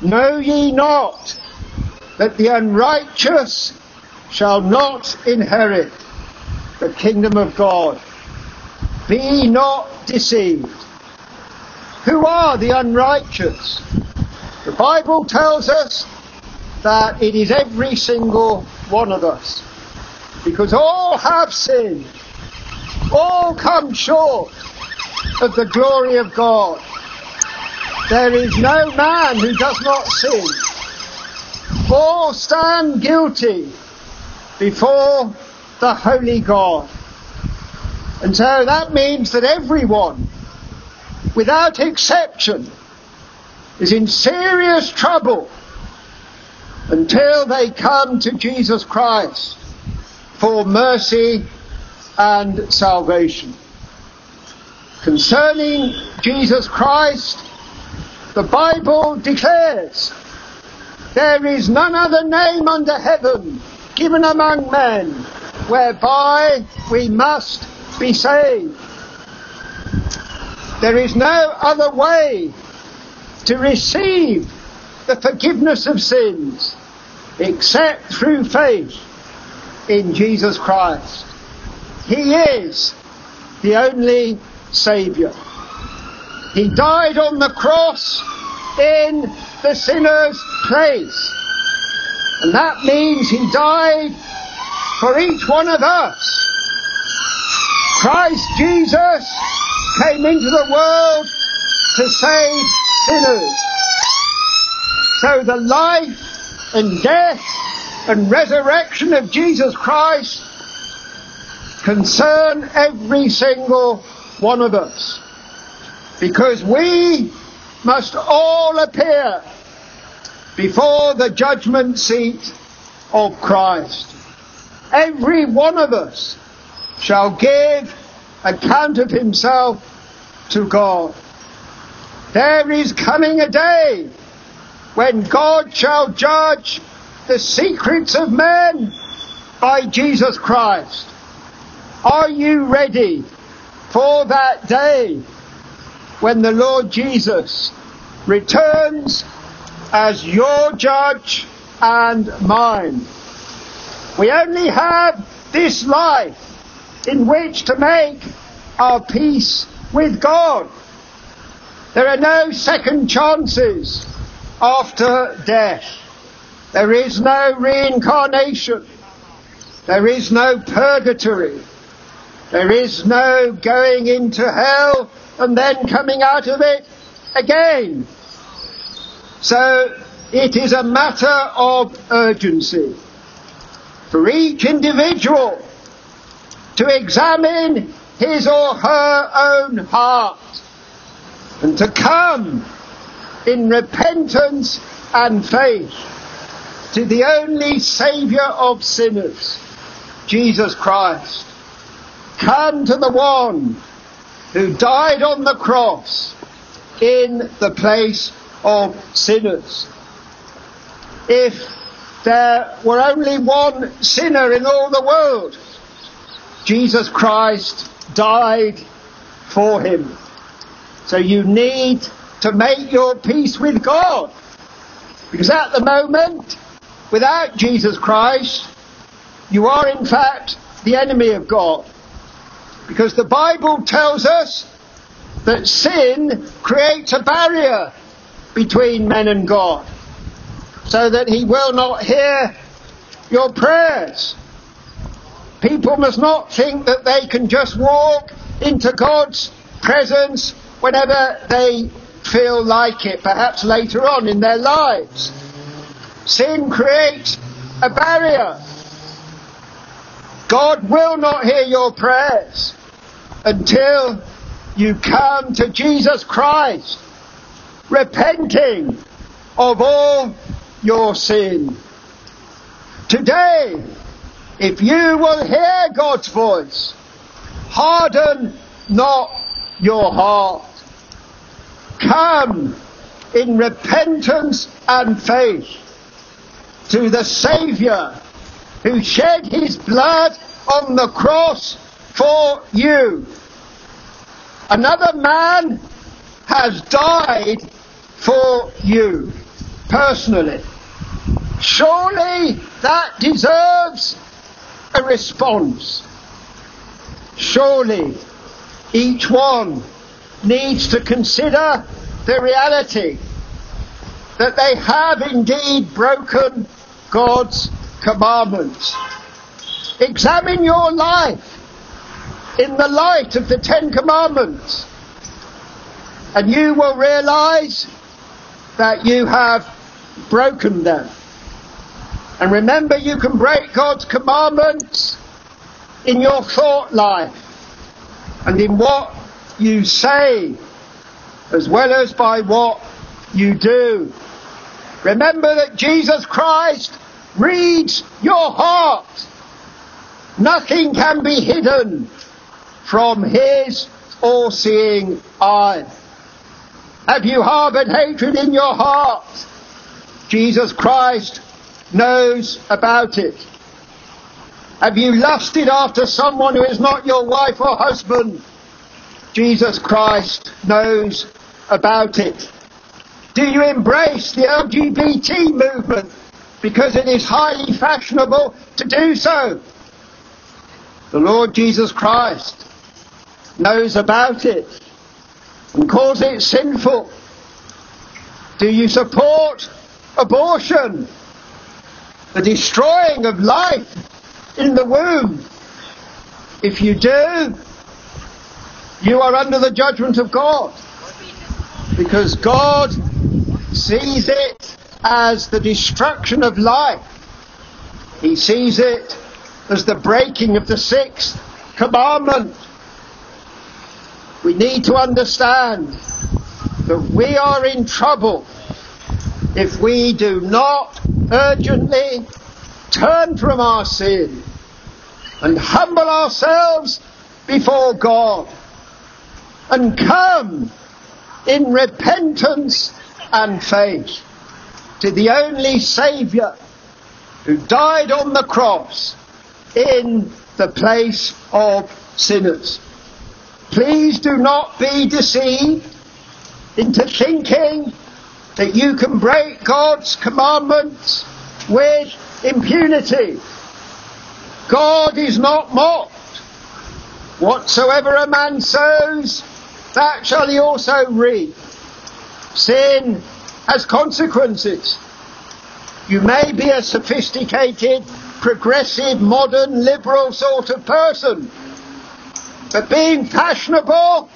Know ye not that the unrighteous shall not inherit the kingdom of God? Be not deceived. Who are the unrighteous? The Bible tells us that it is every single one of us. Because all have sinned. All come short of the glory of God. There is no man who does not sin. All stand guilty before the holy God. And so that means that everyone, without exception, is in serious trouble until they come to Jesus Christ for mercy and salvation. Concerning Jesus Christ, the Bible declares there is none other name under heaven given among men whereby we must be saved. There is no other way to receive the forgiveness of sins except through faith in Jesus Christ. He is the only Saviour. He died on the cross in the sinner's place. And that means he died for each one of us. Christ Jesus came into the world to save sinners. So the life and death and resurrection of Jesus Christ concern every single one of us. Because we must all appear before the judgment seat of Christ. Every one of us shall give account of himself to God. There is coming a day when God shall judge the secrets of men by Jesus Christ. Are you ready for that day when the Lord Jesus returns as your judge and mine? We only have this life in which to make our peace with God. There are no second chances after death. There is no reincarnation. There is no purgatory. There is no going into hell and then coming out of it again. So it is a matter of urgency for each individual to examine his or her own heart and to come in repentance and faith to the only Saviour of sinners, Jesus Christ. Come to the one who died on the cross in the place of sinners. If there were only one sinner in all the world, Jesus Christ died for him. So you need to make your peace with God. Because at the moment, without Jesus Christ, you are in fact the enemy of God. Because the Bible tells us that sin creates a barrier between men and God, so that he will not hear your prayers. People must not think that they can just walk into God's presence whenever they feel like it, perhaps later on in their lives. Sin creates a barrier. God will not hear your prayers until you come to Jesus Christ, repenting of all your sin. Today, if you will hear God's voice, harden not your heart. Come in repentance and faith to the Saviour who shed his blood on the cross for you. Another man has died for you. personally. Surely that deserves a response. Surely each one needs to consider the reality that they have indeed broken God's commandments. Examine your life in the light of the Ten Commandments and you will realize that you have broken them. And remember, you can break God's commandments in your thought life and in what you say, as well as by what you do. Remember that Jesus Christ reads your heart. Nothing can be hidden from his all-seeing eye. Have you harbored hatred in your heart? Jesus Christ knows about it. Have you lusted after someone who is not your wife or husband? Jesus Christ knows about it. Do you embrace the LGBT movement because it is highly fashionable to do so? The Lord Jesus Christ knows about it and calls it sinful? Do you support abortion? The destroying of life in the womb? If you do, you are under the judgment of God. Because God sees it as the destruction of life. He sees it as the breaking of the sixth commandment. We need to understand that we are in trouble if we do not urgently turn from our sin and humble ourselves before God and come in repentance and faith to the only Saviour who died on the cross in the place of sinners. Please do not be deceived into thinking that you can break God's commandments with impunity. God is not mocked. Whatsoever a man sows, that shall he also reap. Sin has consequences. You may be a sophisticated, progressive, modern, liberal sort of person but being fashionable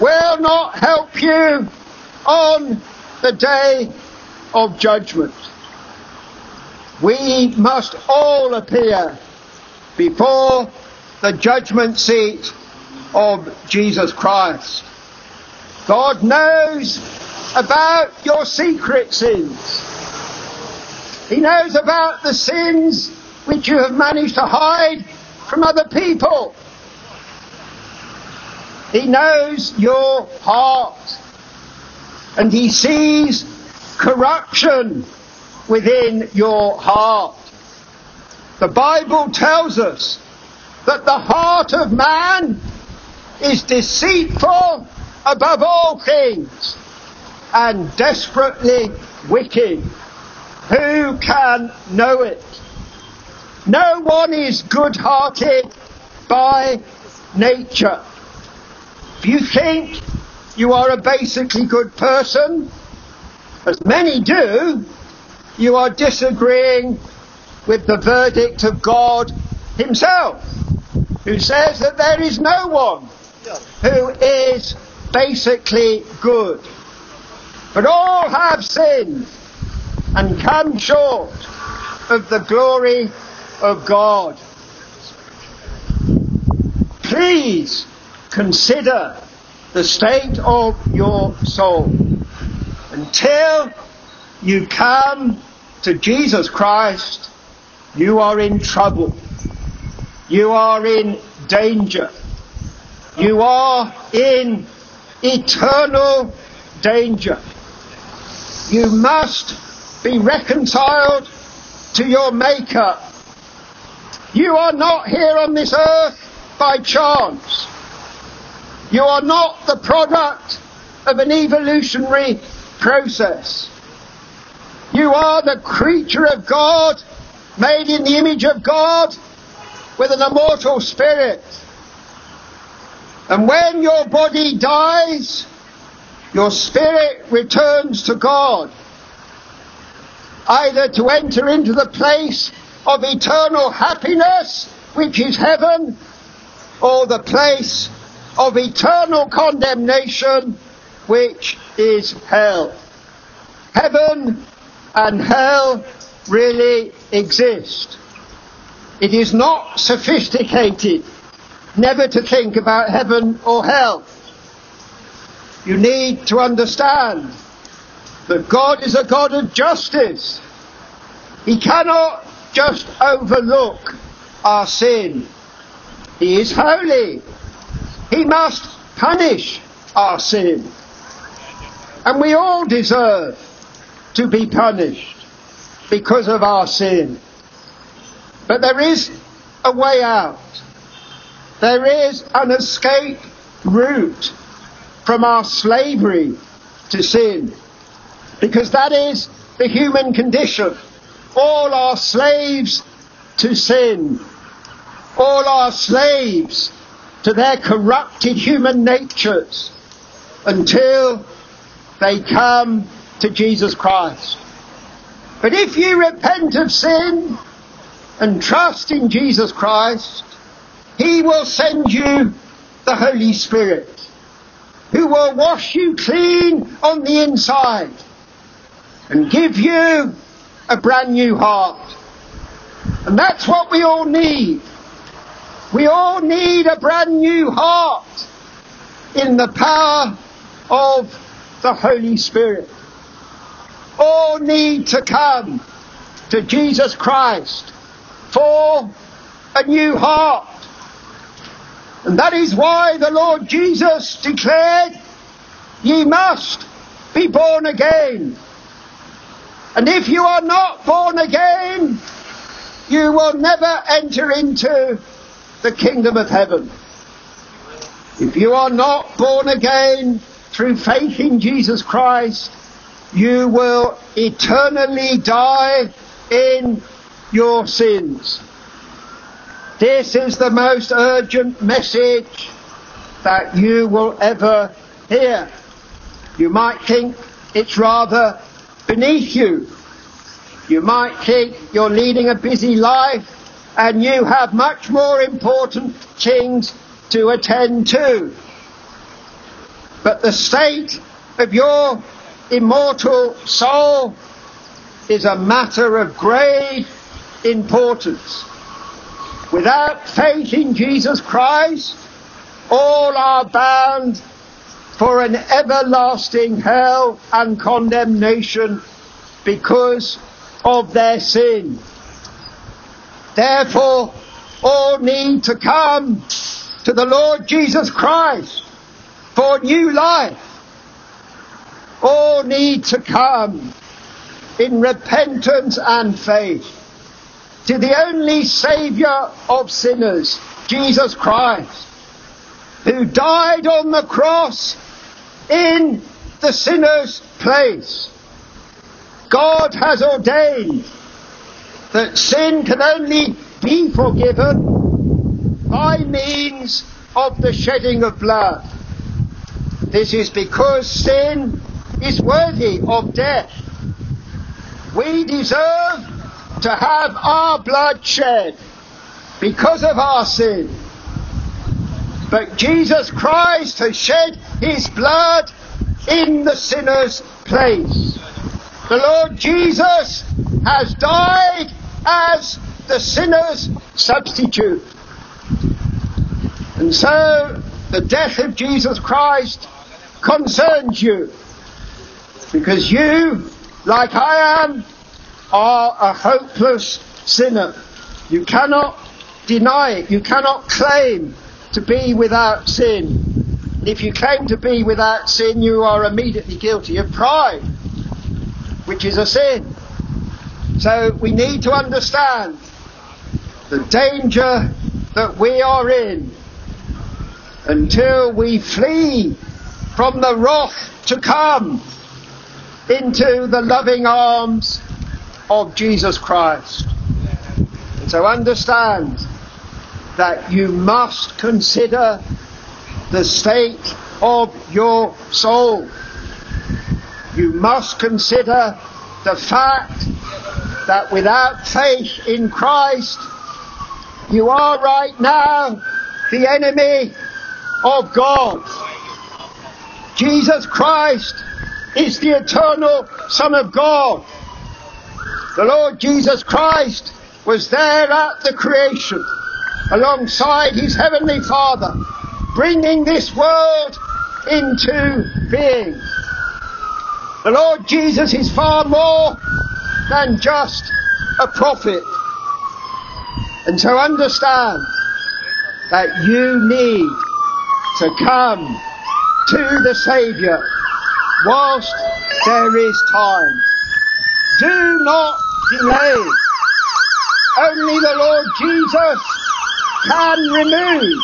will not help you on the day of judgment. We must all appear before the judgment seat of Jesus Christ. God knows about your secret sins. He knows about the sins which you have managed to hide from other people. He knows your heart. And he sees corruption within your heart. The Bible tells us that the heart of man is deceitful above all things and desperately wicked. Who can know it? No one is good hearted by nature. If you think you are a basically good person, as many do, you are disagreeing with the verdict of God Himself, who says that there is no one who is basically good. But all have sinned and come short of the glory of God. Please consider the state of your soul until you come to Jesus Christ. You are in trouble. You are in danger. You are in eternal danger. You must be reconciled to your Maker. You are not here on this earth by chance. You are not the product of an evolutionary process. You are the creature of God, made in the image of God, with an immortal spirit. And when your body dies, your spirit returns to God, either to enter into the place of eternal happiness, which is heaven, or the place of eternal condemnation, which is hell. Heaven and hell really exist. It is not sophisticated never to think about heaven or hell. You need to understand that God is a God of justice. He cannot just overlook our sin. He is holy. He must punish our sin. And we all deserve to be punished because of our sin. But there is a way out. There is an escape route from our slavery to sin. Because that is the human condition. All are slaves to sin. All are slaves to their corrupted human natures until they come to Jesus Christ. But if you repent of sin and trust in Jesus Christ, He will send you the Holy Spirit who will wash you clean on the inside and give you a brand new heart. And that's what we all need. We all need a brand new heart in the power of the Holy Spirit. All need to come to Jesus Christ for a new heart. And that is why the Lord Jesus declared, ye must be born again. And if you are not born again, you will never enter into the kingdom of heaven. If you are not born again through faith in Jesus Christ, you will eternally die in your sins. This is the most urgent message that you will ever hear. You might think it's rather beneath you. You might think you're leading a busy life and you have much more important things to attend to. But the state of your immortal soul is a matter of grave importance. Without faith in Jesus Christ, all are bound for an everlasting hell and condemnation because of their sin. Therefore, all need to come to the Lord Jesus Christ for new life. All need to come in repentance and faith to the only Saviour of sinners, Jesus Christ, who died on the cross in the sinner's place. God has ordained that sin can only be forgiven by means of the shedding of blood. This is because sin is worthy of death. We deserve to have our blood shed because of our sin. But Jesus Christ has shed his blood in the sinner's place. The Lord Jesus has died as the sinner's substitute. And so the death of Jesus Christ concerns you because you, like I am, are a hopeless sinner. You cannot deny it. You cannot claim to be without sin. If you claim to be without sin, you are immediately guilty of pride, which is a sin. So we need to understand the danger that we are in until we flee from the wrath to come into the loving arms of Jesus Christ. And so understand that you must consider the state of your soul. You must consider the fact that without faith in Christ, you are right now the enemy of God. Jesus Christ is the eternal Son of God. The Lord Jesus Christ was there at the creation alongside his heavenly Father, bringing this world into being. The Lord Jesus is far more than just a prophet. And so understand that you need to come to the Saviour whilst there is time. Do not delay. Only the Lord Jesus can remove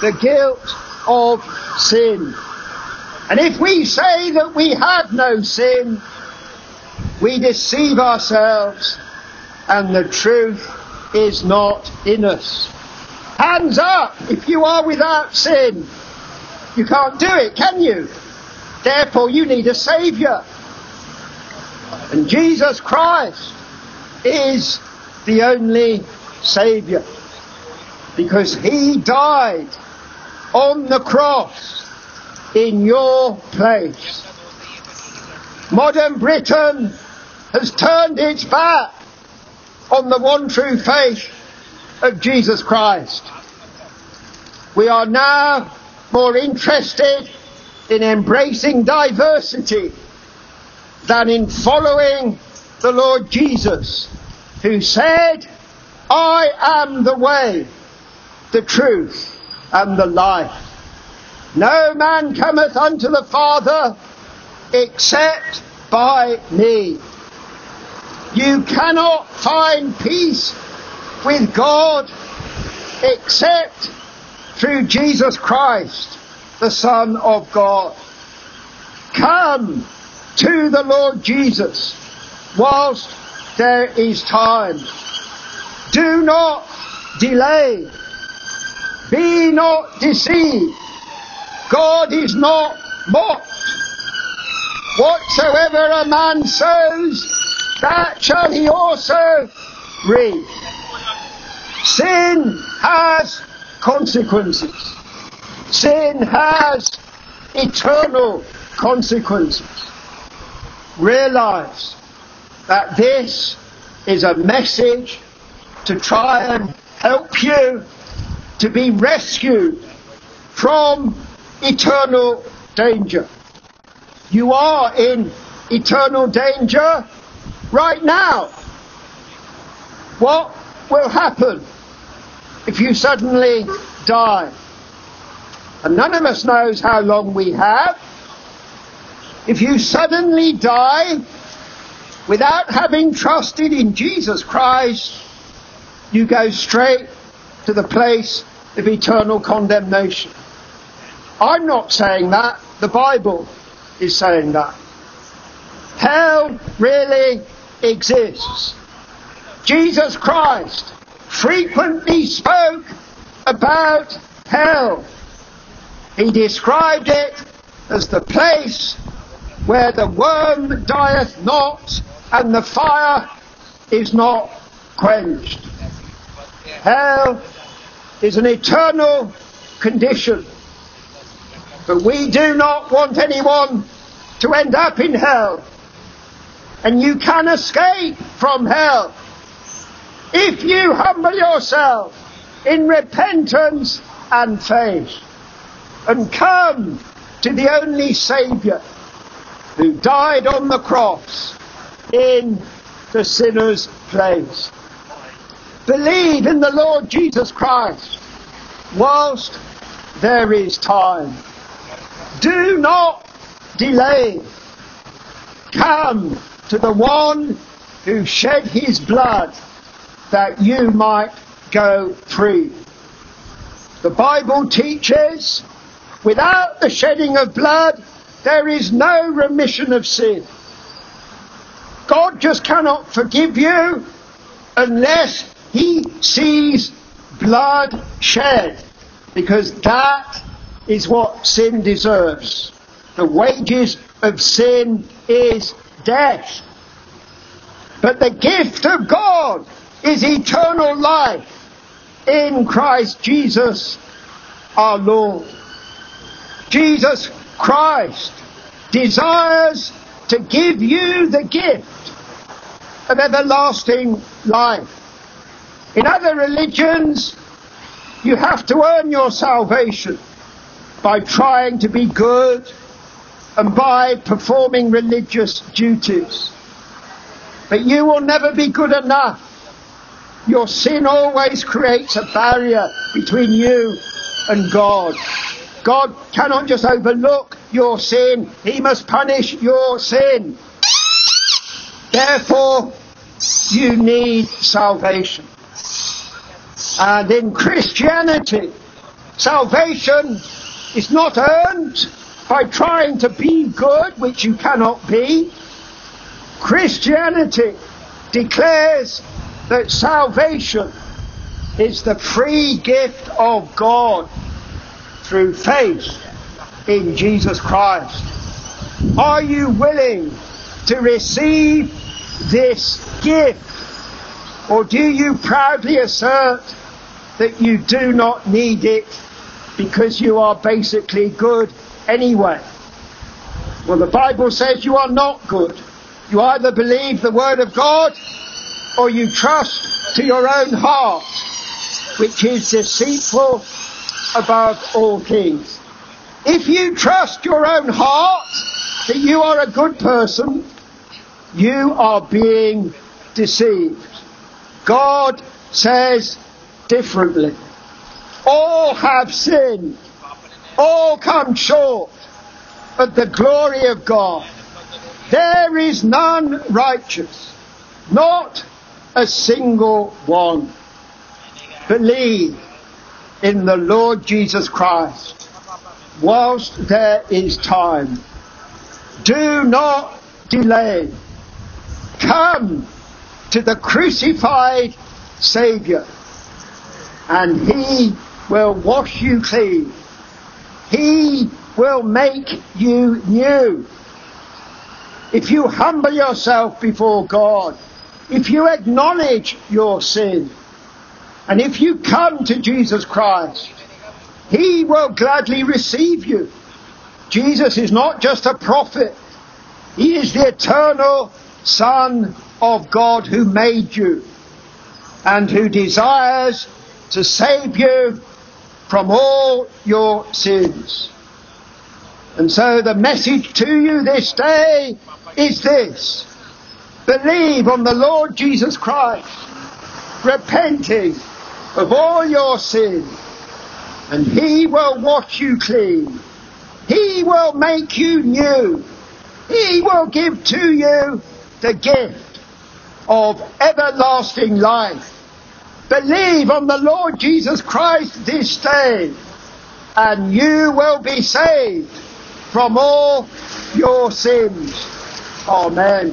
the guilt of sin. And if we say that we have no sin, we deceive ourselves and the truth is not in us. Hands up if you are without sin. You can't do it, can you? Therefore, you need a Saviour. And Jesus Christ is the only Saviour. Because He died on the cross in your place. Modern Britain has turned its back on the one true faith of Jesus Christ. We are now more interested in embracing diversity than in following the Lord Jesus, who said, I am the way, the truth, and the life. No man cometh unto the Father except by me. You cannot find peace with God except through Jesus Christ, the Son of God. Come to the Lord Jesus whilst there is time. Do not delay. Be not deceived. God is not mocked. Whatsoever a man sows, that shall he also reap. Sin has consequences. Sin has eternal consequences. Realize that this is a message to try and help you to be rescued from eternal danger. You are in eternal danger right now. What will happen if you suddenly die? And none of us knows how long we have. If you suddenly die without having trusted in Jesus Christ, you go straight to the place of eternal condemnation. I'm not saying that. The Bible is saying that. Hell really exists. Jesus Christ frequently spoke about hell. He described it as the place where the worm dieth not and the fire is not quenched. Hell is an eternal condition. But we do not want anyone to end up in hell. And you can escape from hell if you humble yourself in repentance and faith and come to the only Saviour who died on the cross in the sinner's place. Believe in the Lord Jesus Christ whilst there is time. Do not delay. Come to the one who shed his blood that you might go free. The Bible teaches without the shedding of blood, there is no remission of sin. God just cannot forgive you unless he sees blood shed, because that is what sin deserves. The wages of sin is death. But the gift of God is eternal life in Christ Jesus our Lord. Jesus Christ desires to give you the gift of everlasting life. In other religions, you have to earn your salvation by trying to be good and by performing religious duties. But you will never be good enough. Your sin always creates a barrier between you and God. God cannot just overlook your sin, He must punish your sin. Therefore, you need salvation. And in Christianity, salvation is not earned by trying to be good, which you cannot be. Christianity declares that salvation is the free gift of God through faith in Jesus Christ. Are you willing to receive this gift? Or do you proudly assert that you do not need it because you are basically good anyway? Well, the Bible says you are not good. You either believe the Word of God or you trust to your own heart, which is deceitful above all things. If you trust your own heart that you are a good person, you are being deceived. God says differently. All have sinned. All come short of the glory of God. There is none righteous, not a single one. Believe in the Lord Jesus Christ whilst there is time. Do not delay. Come to the crucified Saviour and He will wash you clean. He will make you new. If you humble yourself before God, if you acknowledge your sin, and if you come to Jesus Christ, He will gladly receive you. Jesus is not just a prophet. He is the eternal Son of God who made you and who desires to save you from all your sins. And so the message to you this day is this. Believe on the Lord Jesus Christ, repenting of all your sin, and He will wash you clean. He will make you new. He will give to you the gift of everlasting life. Believe on the Lord Jesus Christ this day, and you will be saved from all your sins. Amen.